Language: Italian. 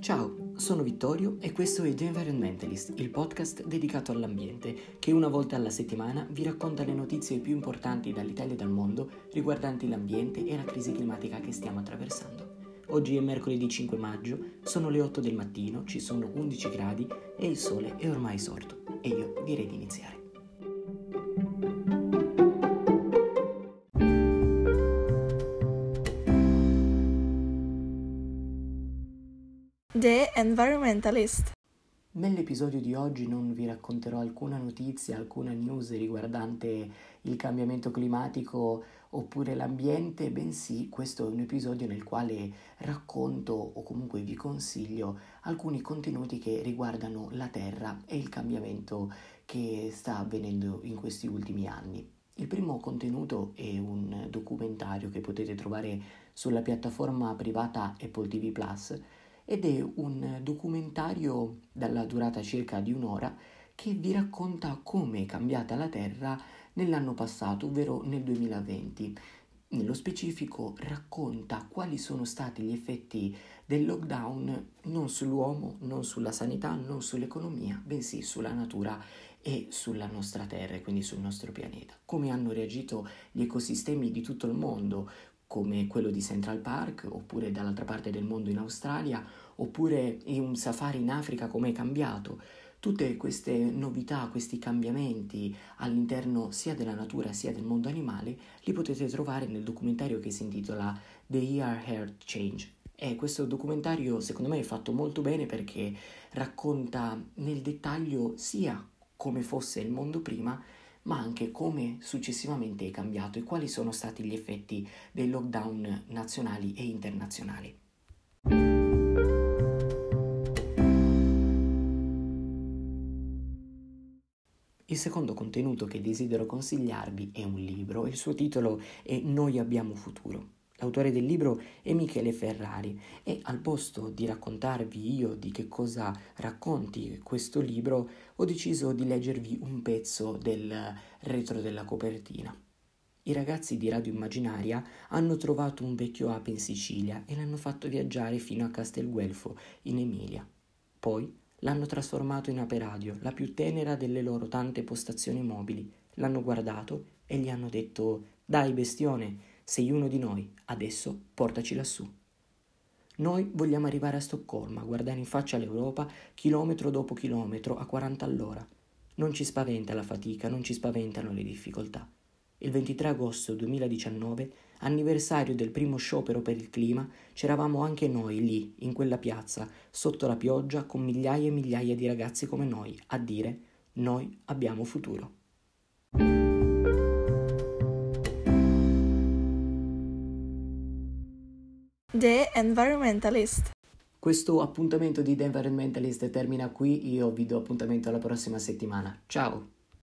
Ciao, sono Vittorio e questo è The Environmentalist, il podcast dedicato all'ambiente che una volta alla settimana vi racconta le notizie più importanti dall'Italia e dal mondo riguardanti l'ambiente e la crisi climatica che stiamo attraversando. Oggi è mercoledì 5 maggio, sono le 8 del mattino, ci sono 11 gradi e il sole è ormai sorto e io direi di iniziare. The Environmentalist. Nell'episodio di oggi non vi racconterò alcuna notizia, alcuna news riguardante il cambiamento climatico oppure l'ambiente, bensì questo è un episodio nel quale racconto o comunque vi consiglio alcuni contenuti che riguardano la Terra e il cambiamento che sta avvenendo in questi ultimi anni. Il primo contenuto è un documentario che potete trovare sulla piattaforma privata Apple TV Plus ed è un documentario dalla durata circa di un'ora che vi racconta come è cambiata la Terra nell'anno passato, ovvero nel 2020. Nello specifico racconta quali sono stati gli effetti del lockdown non sull'uomo, non sulla sanità, non sull'economia, bensì sulla natura e sulla nostra Terra, quindi sul nostro pianeta. Come hanno reagito gli ecosistemi di tutto il mondo, come quello di Central Park, oppure dall'altra parte del mondo in Australia, oppure in un safari in Africa come è cambiato. Tutte queste novità, questi cambiamenti all'interno sia della natura sia del mondo animale li potete trovare nel documentario che si intitola The Year Earth Change. E questo documentario secondo me è fatto molto bene perché racconta nel dettaglio sia come fosse il mondo prima, ma anche come successivamente è cambiato e quali sono stati gli effetti dei lockdown nazionali e internazionali. Il secondo contenuto che desidero consigliarvi è un libro, il suo titolo è Noi abbiamo futuro. L'autore del libro è Michele Ferrari e al posto di raccontarvi io di che cosa racconti questo libro, ho deciso di leggervi un pezzo del retro della copertina. I ragazzi di Radio Immaginaria hanno trovato un vecchio ape in Sicilia e l'hanno fatto viaggiare fino a Castelguelfo, in Emilia. Poi l'hanno trasformato in ape radio, la più tenera delle loro tante postazioni mobili. L'hanno guardato e gli hanno detto: Dai, bestione, sei uno di noi, adesso portaci lassù. Noi vogliamo arrivare a Stoccolma, guardare in faccia l'Europa chilometro dopo chilometro a 40 all'ora. Non ci spaventa la fatica, non ci spaventano le difficoltà. Il 23 agosto 2019, anniversario del primo sciopero per il clima, c'eravamo anche noi lì, in quella piazza, sotto la pioggia, con migliaia e migliaia di ragazzi come noi, a dire noi abbiamo futuro. The Environmentalist. Questo appuntamento di The Environmentalist termina qui, io vi do appuntamento alla prossima settimana. Ciao!